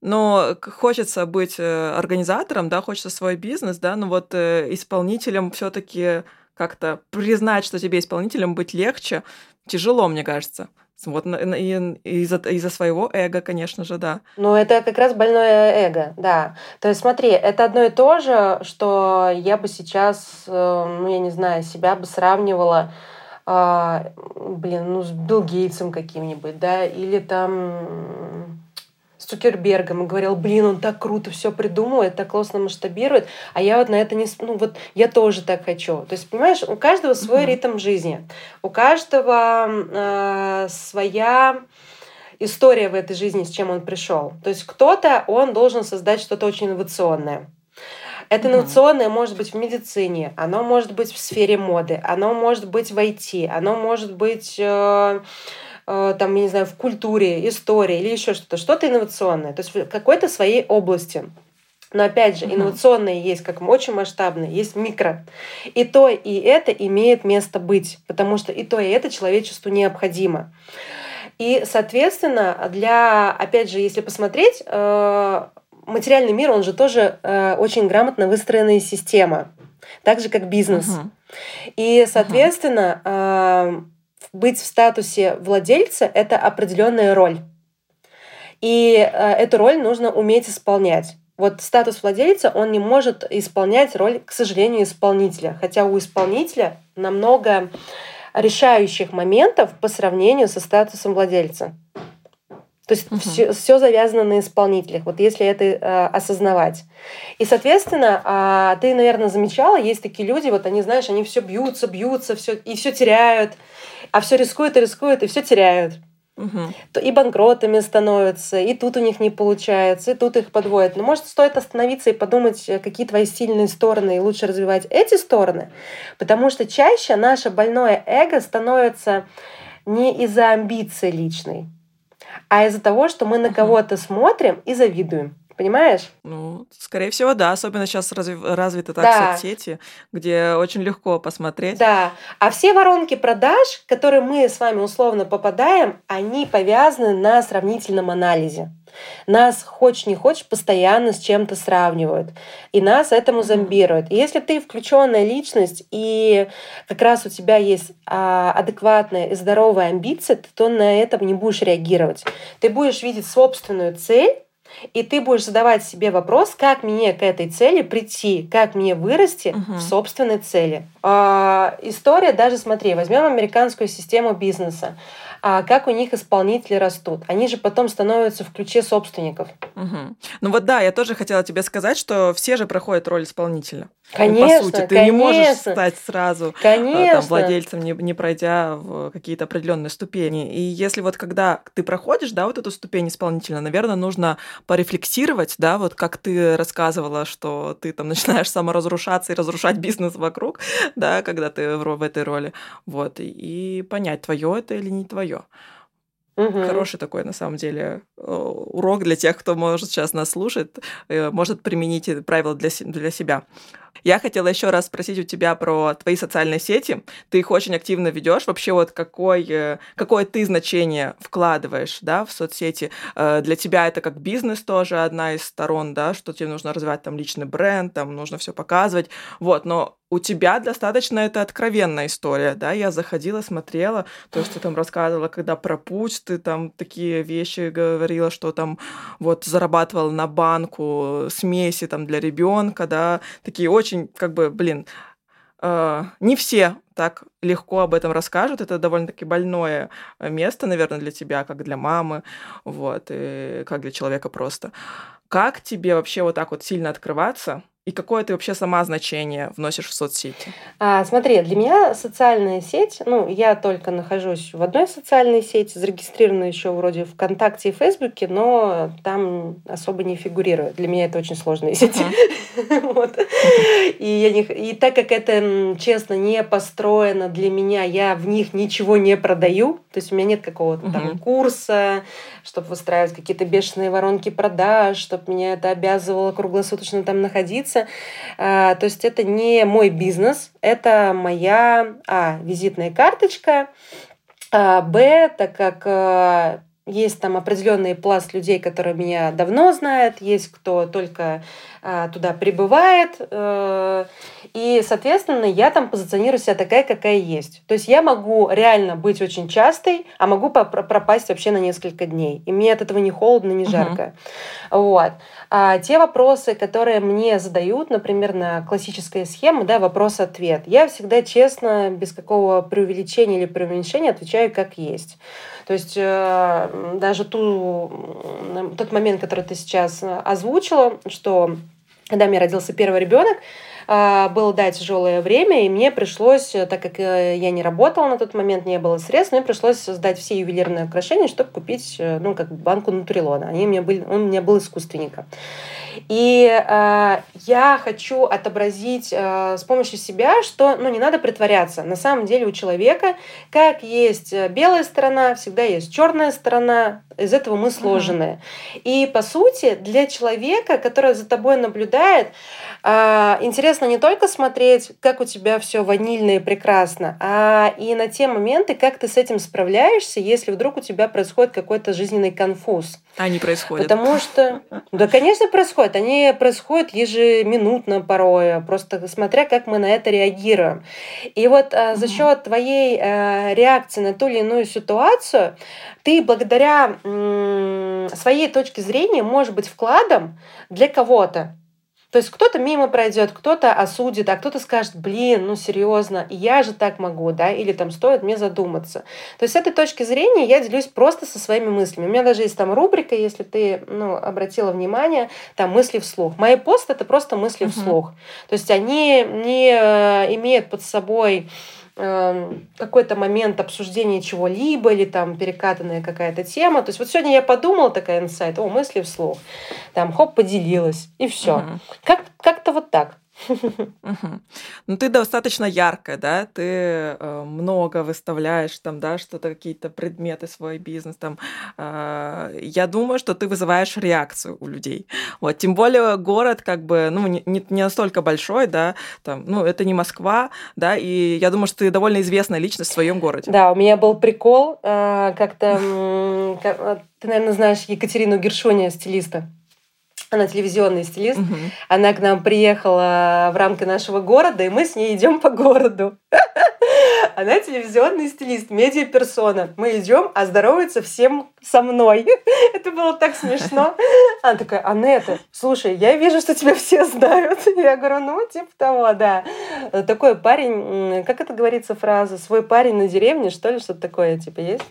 Но хочется быть э, организатором, да, хочется свой бизнес, да, но вот э, исполнителем все-таки как-то признать, что тебе исполнителем быть легче, тяжело, мне кажется. Вот из-за из своего эго, конечно же, да. Ну, это как раз больное эго, да. То есть смотри, это одно и то же, что я бы сейчас, э, ну, я не знаю, себя бы сравнивала а, блин, ну, с Билл Гейтсом каким-нибудь, да, или там Цукербергом и говорил, блин, он так круто все придумывает, так классно масштабирует, а я вот на это не... Ну вот я тоже так хочу. То есть, понимаешь, у каждого свой mm-hmm. ритм жизни, у каждого э, своя история в этой жизни, с чем он пришел. То есть кто-то, он должен создать что-то очень инновационное. Это инновационное может быть в медицине, оно может быть в сфере моды, оно может быть в IT, оно может быть... Э, там, я не знаю, в культуре, истории или еще что-то, что-то инновационное, то есть в какой-то своей области. Но опять же, инновационные есть как очень масштабные, есть микро. И то, и это имеет место быть, потому что и то, и это человечеству необходимо. И, соответственно, для, опять же, если посмотреть, э, материальный мир, он же тоже э, очень грамотно выстроенная система, так же как бизнес. Uh-huh. И, соответственно, uh-huh быть в статусе владельца — это определенная роль. И э, эту роль нужно уметь исполнять. Вот статус владельца, он не может исполнять роль, к сожалению, исполнителя. Хотя у исполнителя намного решающих моментов по сравнению со статусом владельца. То есть угу. все, все завязано на исполнителях, вот если это э, осознавать. И, соответственно, э, ты, наверное, замечала, есть такие люди, вот они, знаешь, они все бьются, бьются, все, и все теряют, а все рискуют и рискуют, и все теряют. Угу. И банкротами становятся, и тут у них не получается, и тут их подводят. Но может стоит остановиться и подумать, э, какие твои сильные стороны, и лучше развивать эти стороны, потому что чаще наше больное эго становится не из-за амбиции личной, а из-за того, что мы на кого-то смотрим и завидуем. Понимаешь? Ну, скорее всего, да. Особенно сейчас разви- развиты так да. соцсети, где очень легко посмотреть. Да. А все воронки продаж, которые мы с вами условно попадаем, они повязаны на сравнительном анализе. Нас, хочешь не хочешь, постоянно с чем-то сравнивают. И нас этому зомбируют. И если ты включенная личность, и как раз у тебя есть а, адекватная и здоровая амбиция, то на это не будешь реагировать. Ты будешь видеть собственную цель, и ты будешь задавать себе вопрос, как мне к этой цели прийти, как мне вырасти uh-huh. в собственной цели. А, история, даже смотри, возьмем американскую систему бизнеса а как у них исполнители растут. Они же потом становятся в ключе собственников. Угу. Ну вот да, я тоже хотела тебе сказать, что все же проходят роль исполнителя. Конечно, ну, по сути, ты конечно. не можешь стать сразу конечно. там, владельцем, не, не пройдя в какие-то определенные ступени. И если вот когда ты проходишь, да, вот эту ступень исполнителя, наверное, нужно порефлексировать, да, вот как ты рассказывала, что ты там начинаешь саморазрушаться и разрушать бизнес вокруг, да, когда ты в, в этой роли, вот, и, понять, твое это или не твое. Угу. Хороший такой, на самом деле, урок для тех, кто, может, сейчас нас слушает, э, может применить правила для, для себя. Я хотела еще раз спросить у тебя про твои социальные сети. Ты их очень активно ведешь. Вообще вот какой, э, какое ты значение вкладываешь да, в соцсети? Э, для тебя это как бизнес тоже одна из сторон, да, что тебе нужно развивать там личный бренд, там нужно все показывать. Вот, но у тебя достаточно это откровенная история, да, я заходила, смотрела, то, что ты там рассказывала, когда про путь, ты там такие вещи говорила, что там вот зарабатывала на банку смеси там для ребенка, да, такие очень, как бы, блин, э, не все так легко об этом расскажут. Это довольно-таки больное место, наверное, для тебя, как для мамы, вот, и как для человека просто. Как тебе вообще вот так вот сильно открываться? И какое ты вообще сама значение вносишь в соцсети? А, смотри, для меня социальная сеть, ну, я только нахожусь в одной социальной сети, зарегистрирована еще вроде ВКонтакте и Фейсбуке, но там особо не фигурирует. Для меня это очень сложные сети. и так как это, честно, не построено для меня, я в них ничего не продаю, то есть у меня нет какого-то там курса, чтобы выстраивать какие-то бешеные воронки продаж, чтобы меня это обязывало круглосуточно там находиться, бизнесе. А, то есть это не мой бизнес, это моя а, визитная карточка, а, б, так как а, есть там определенный пласт людей, которые меня давно знают, есть кто только а, туда прибывает. А, и, соответственно, я там позиционирую себя такая, какая есть. То есть я могу реально быть очень частой, а могу пропасть вообще на несколько дней. И мне от этого не холодно, не жарко. Uh-huh. Вот. А те вопросы, которые мне задают, например, на классической схеме, да, вопрос-ответ, я всегда честно, без какого преувеличения или преуменьшения отвечаю как есть. То есть э, даже ту, тот момент, который ты сейчас озвучила, что когда мне родился первый ребенок, было, да, тяжелое время, и мне пришлось, э, так как э, я не работала на тот момент, не было средств, мне пришлось сдать все ювелирные украшения, чтобы купить, э, ну, как банку нутрилона. Они у меня были, он у меня был искусственника. И э, я хочу отобразить э, с помощью себя, что ну, не надо притворяться. На самом деле у человека, как есть белая сторона, всегда есть черная сторона, из этого мы сложены. Uh-huh. И по сути, для человека, который за тобой наблюдает, а, интересно не только смотреть, как у тебя все ванильно и прекрасно, а и на те моменты, как ты с этим справляешься, если вдруг у тебя происходит какой-то жизненный конфуз. Они происходят. Потому что, да, конечно, происходят. Они происходят ежеминутно порой, просто смотря, как мы на это реагируем. И вот а, за счет твоей а, реакции на ту или иную ситуацию, ты благодаря своей точке зрения можешь быть вкладом для кого-то. То есть кто-то мимо пройдет, кто-то осудит, а кто-то скажет, блин, ну серьезно, я же так могу, да, или там стоит мне задуматься. То есть с этой точки зрения я делюсь просто со своими мыслями. У меня даже есть там рубрика, если ты ну, обратила внимание, там мысли вслух. Мои посты это просто мысли uh-huh. вслух. То есть они не э, имеют под собой Эм, какой-то момент обсуждения чего-либо или там перекатанная какая-то тема. То есть вот сегодня я подумала такая инсайт, о, мысли вслух. Там хоп, поделилась, и все. Угу. Как, как-то вот так. Ну, ты достаточно яркая, да, ты э, много выставляешь там, да, что-то, какие-то предметы, свой бизнес там. Э, я думаю, что ты вызываешь реакцию у людей. Вот, тем более город как бы, ну, не, настолько большой, да, там, ну, это не Москва, да, и я думаю, что ты довольно известная личность в своем городе. Да, у меня был прикол, э, как-то, ты, наверное, знаешь Екатерину Гершония, стилиста она телевизионный стилист, угу. она к нам приехала в рамки нашего города, и мы с ней идем по городу. Она телевизионный стилист, медиаперсона. Мы идем, а здоровается всем со мной. Это было так смешно. Она такая, Анетта, слушай, я вижу, что тебя все знают. Я говорю, ну, типа того, да. Такой парень, как это говорится фраза, свой парень на деревне, что ли, что-то такое, типа, есть?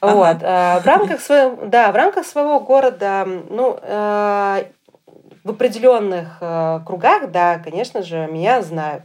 Ага. Вот. А, в рамках своего, да, в рамках своего города, ну, э, в определенных э, кругах, да, конечно же, меня знают.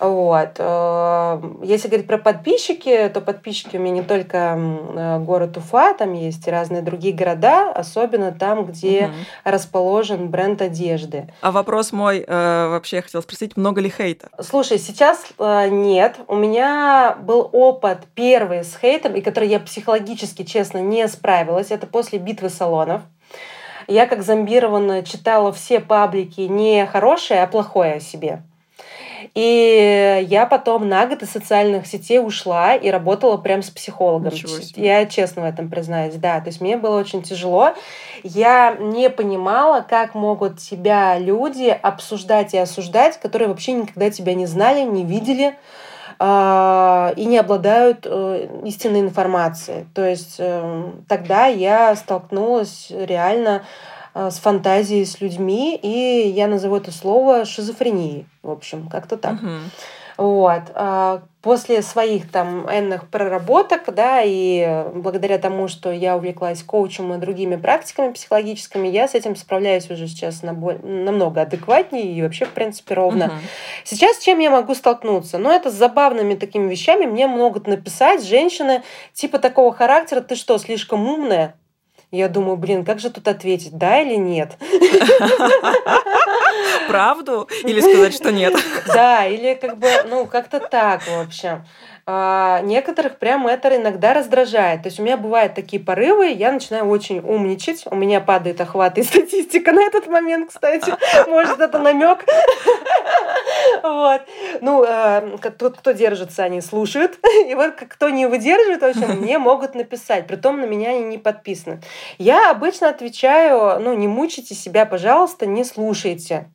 Вот. Э, если говорить про подписчики, то подписчики у меня не только э, город Уфа, там есть и разные другие города, особенно там, где угу. расположен бренд одежды. А вопрос мой, э, вообще я хотела спросить, много ли хейта? Слушай, сейчас нет. У меня был опыт первый с хейтом, и который я психологически, честно, не справилась. Это после битвы салонов. Я как зомбированная читала все паблики не хорошее, а плохое о себе. И я потом на год из социальных сетей ушла и работала прям с психологом. Я честно в этом признаюсь, да. То есть мне было очень тяжело. Я не понимала, как могут тебя люди обсуждать и осуждать, которые вообще никогда тебя не знали, не видели а, и не обладают э, истинной информацией. То есть эм, тогда я столкнулась реально Э, с фантазией, с людьми, и я назову это слово шизофренией, в общем, как-то так. Угу. Вот. А после своих там энных проработок, да, и благодаря тому, что я увлеклась коучем и другими практиками психологическими, я с этим справляюсь уже сейчас намного адекватнее и вообще, в принципе, ровно. Угу. Сейчас с чем я могу столкнуться? Ну, это с забавными такими вещами. Мне могут написать женщины типа такого характера, ты что, слишком умная? Я думаю, блин, как же тут ответить, да или нет? Правду? Или сказать, что нет? Да, или как бы, ну, как-то так, в общем а некоторых прям это иногда раздражает. То есть у меня бывают такие порывы, я начинаю очень умничать, у меня падает охват и статистика на этот момент, кстати, может это намек. Вот. Ну, э, тот, кто держится, они слушают. И вот кто не выдерживает, в общем, мне могут написать. Притом на меня они не подписаны. Я обычно отвечаю, ну, не мучайте себя, пожалуйста, не слушайте.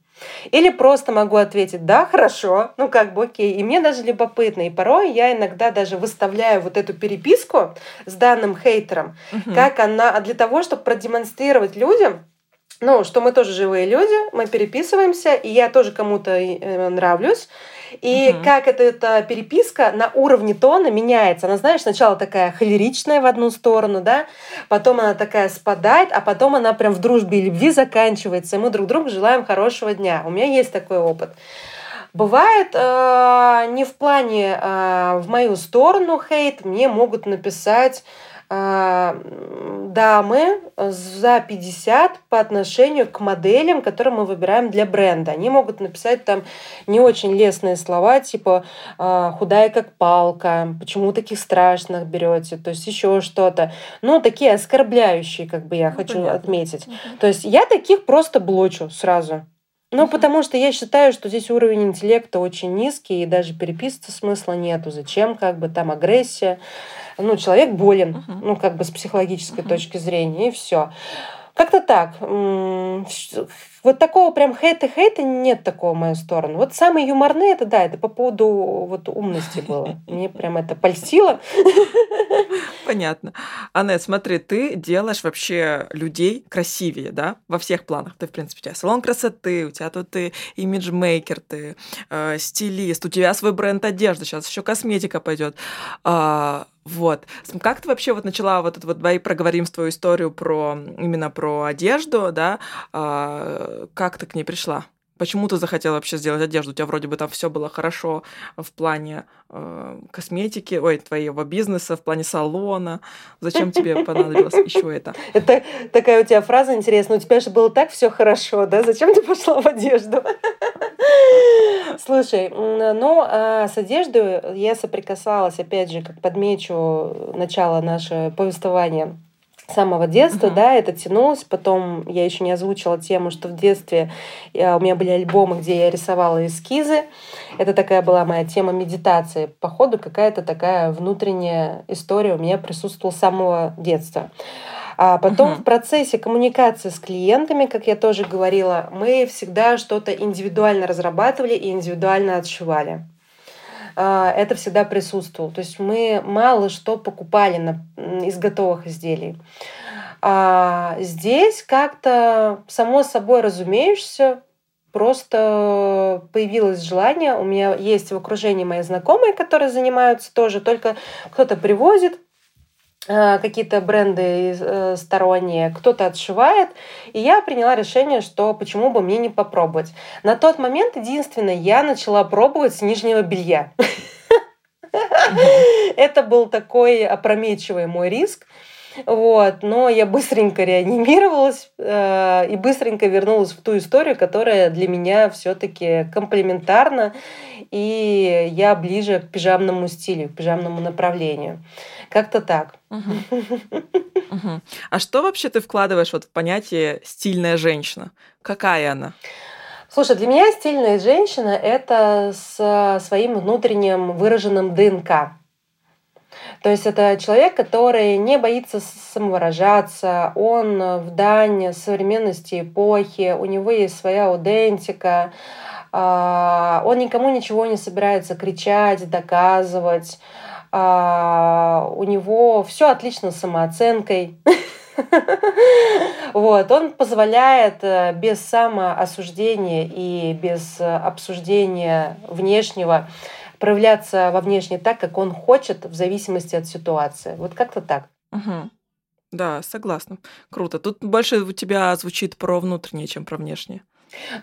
Или просто могу ответить «да, хорошо», ну как бы окей. И мне даже любопытно. И порой я иногда даже выставляю вот эту переписку с данным хейтером, угу. как она, для того, чтобы продемонстрировать людям, ну, что мы тоже живые люди, мы переписываемся, и я тоже кому-то э, нравлюсь, и угу. как эта, эта переписка на уровне тона меняется. Она, знаешь, сначала такая холеричная в одну сторону, да, потом она такая спадает, а потом она прям в дружбе и любви заканчивается, и мы друг другу желаем хорошего дня. У меня есть такой опыт. Бывает э, не в плане э, в мою сторону хейт, мне могут написать а, дамы за 50 по отношению к моделям, которые мы выбираем для бренда. Они могут написать там не очень лестные слова, типа а, худая как палка, почему таких страшных берете, то есть еще что-то. Ну, такие оскорбляющие, как бы я ну, хочу понятно. отметить. Угу. То есть я таких просто блочу сразу. Ну, потому что я считаю, что здесь уровень интеллекта очень низкий, и даже переписываться смысла нету. Зачем, как бы там агрессия. Ну, человек болен, uh-huh. ну, как бы с психологической uh-huh. точки зрения, и все. Как-то так. Вот такого прям хейта-хейта нет такого в мою сторону. Вот самые юморные, это да, это по поводу вот умности было. Мне прям это польстило. Понятно. Аннет, смотри, ты делаешь вообще людей красивее, да, во всех планах. Ты, в принципе, у тебя салон красоты, у тебя тут ты имиджмейкер, ты э, стилист, у тебя свой бренд одежды, сейчас еще косметика пойдет. А, вот. Как ты вообще вот начала вот это вот, давай проговорим твою историю про именно про одежду, да, а, как ты к ней пришла? Почему ты захотела вообще сделать одежду? У тебя вроде бы там все было хорошо в плане э, косметики, ой, твоего бизнеса, в плане салона. Зачем тебе понадобилось еще это? Это такая у тебя фраза интересная. У тебя же было так все хорошо, да? Зачем ты пошла в одежду? Слушай, ну, а с одеждой я соприкасалась, опять же, как подмечу начало нашего повествования с самого детства, uh-huh. да, это тянулось. Потом я еще не озвучила тему, что в детстве я, у меня были альбомы, где я рисовала эскизы. Это такая была моя тема медитации. Походу, какая-то такая внутренняя история у меня присутствовала с самого детства. А потом uh-huh. в процессе коммуникации с клиентами, как я тоже говорила, мы всегда что-то индивидуально разрабатывали и индивидуально отшивали это всегда присутствовало. То есть мы мало что покупали на, из готовых изделий. А здесь как-то само собой разумеешься, просто появилось желание. У меня есть в окружении мои знакомые, которые занимаются тоже, только кто-то привозит, какие-то бренды э, сторонние, кто-то отшивает. И я приняла решение, что почему бы мне не попробовать. На тот момент единственное, я начала пробовать с нижнего белья. Это был такой опрометчивый мой риск. Вот, но я быстренько реанимировалась э, и быстренько вернулась в ту историю, которая для меня все-таки комплементарна, и я ближе к пижамному стилю, к пижамному направлению. Как-то так. А что вообще ты вкладываешь вот в понятие стильная женщина? Какая она? Слушай, для меня стильная женщина — это с своим внутренним выраженным ДНК. То есть это человек, который не боится самовыражаться, он в дань современности эпохи, у него есть своя аутентика, а, он никому ничего не собирается кричать, доказывать. А, у него все отлично с самооценкой. Вот, он позволяет э, без самоосуждения и без обсуждения внешнего проявляться во внешне так, как он хочет, в зависимости от ситуации. Вот как-то так. Угу. Да, согласна. Круто. Тут больше у тебя звучит про внутреннее, чем про внешнее.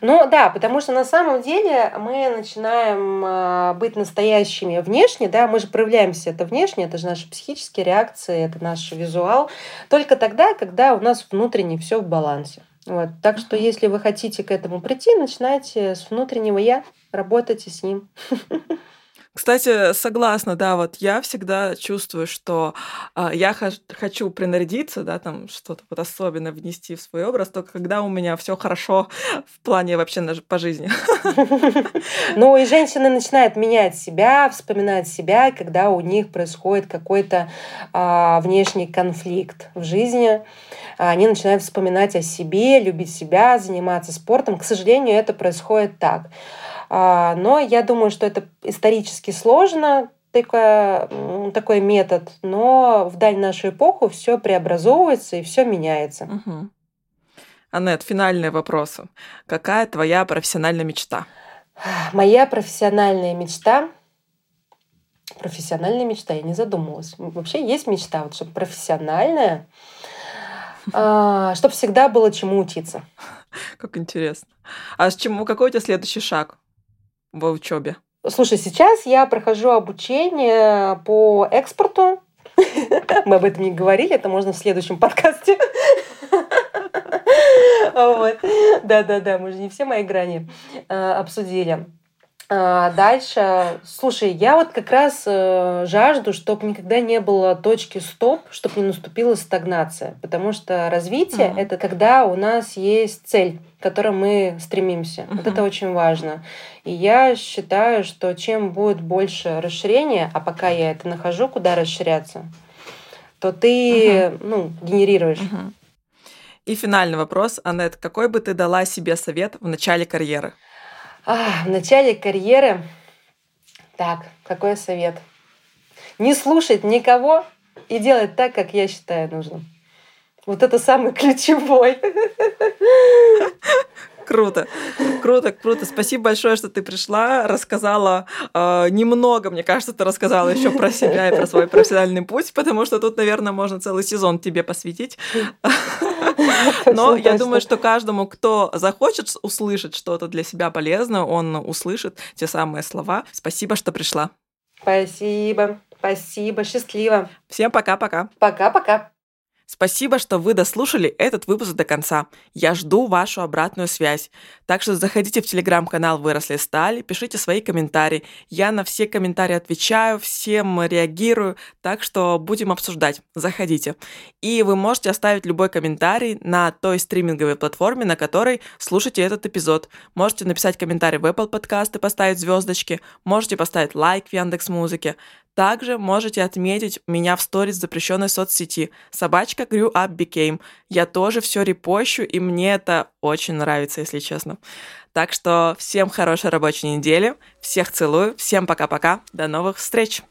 Ну да, потому что на самом деле мы начинаем э, быть настоящими внешне, да, мы же проявляемся это внешне, это же наши психические реакции, это наш визуал, только тогда, когда у нас внутренне все в балансе. Вот. Так что, если вы хотите к этому прийти, начинайте с внутреннего я, работайте с ним. Кстати, согласна, да, вот я всегда чувствую, что э, я хочу принарядиться, да, там что-то вот особенно внести в свой образ, только когда у меня все хорошо в плане вообще на, по жизни. Ну и женщины начинают менять себя, вспоминать себя, когда у них происходит какой-то э, внешний конфликт в жизни. Они начинают вспоминать о себе, любить себя, заниматься спортом. К сожалению, это происходит так. А, но я думаю, что это исторически сложно, такой, такой метод, но в даль нашу эпоху все преобразовывается и все меняется. Угу. Аннет, финальные вопросы. Какая твоя профессиональная мечта? Моя профессиональная мечта профессиональная мечта, я не задумывалась. Вообще есть мечта, вот чтобы профессиональная, а, чтобы всегда было чему учиться. Как интересно. А с чему, какой у тебя следующий шаг? В учебе? Слушай, сейчас я прохожу обучение по экспорту. Мы об этом не говорили, это можно в следующем подкасте. Да-да-да, мы же не все мои грани э, обсудили. А, дальше, слушай, я вот как раз э, жажду, чтобы никогда не было точки стоп, чтобы не наступила стагнация, потому что развитие uh-huh. это когда у нас есть цель, к которой мы стремимся. Uh-huh. Вот это очень важно. И я считаю, что чем будет больше расширения, а пока я это нахожу, куда расширяться, то ты uh-huh. ну генерируешь. Uh-huh. И финальный вопрос, Аннет, какой бы ты дала себе совет в начале карьеры? А, в начале карьеры... Так, какой совет? Не слушать никого и делать так, как я считаю нужным. Вот это самый ключевой. Круто, круто, круто. Спасибо большое, что ты пришла, рассказала э, немного, мне кажется, ты рассказала еще про себя и про свой профессиональный путь, потому что тут, наверное, можно целый сезон тебе посвятить. Но я думаю, что каждому, кто захочет услышать что-то для себя полезное, он услышит те самые слова. Спасибо, что пришла. Спасибо, спасибо, счастливо. Всем пока-пока. Пока-пока. Спасибо, что вы дослушали этот выпуск до конца. Я жду вашу обратную связь. Так что заходите в телеграм-канал «Выросли стали», пишите свои комментарии. Я на все комментарии отвечаю, всем реагирую, так что будем обсуждать. Заходите. И вы можете оставить любой комментарий на той стриминговой платформе, на которой слушаете этот эпизод. Можете написать комментарий в Apple Podcast и поставить звездочки. Можете поставить лайк в Яндекс Музыке. Также можете отметить меня в сторис запрещенной соцсети собачка Grew Up Became. Я тоже все репощу, и мне это очень нравится, если честно. Так что всем хорошей рабочей недели, всех целую, всем пока-пока, до новых встреч!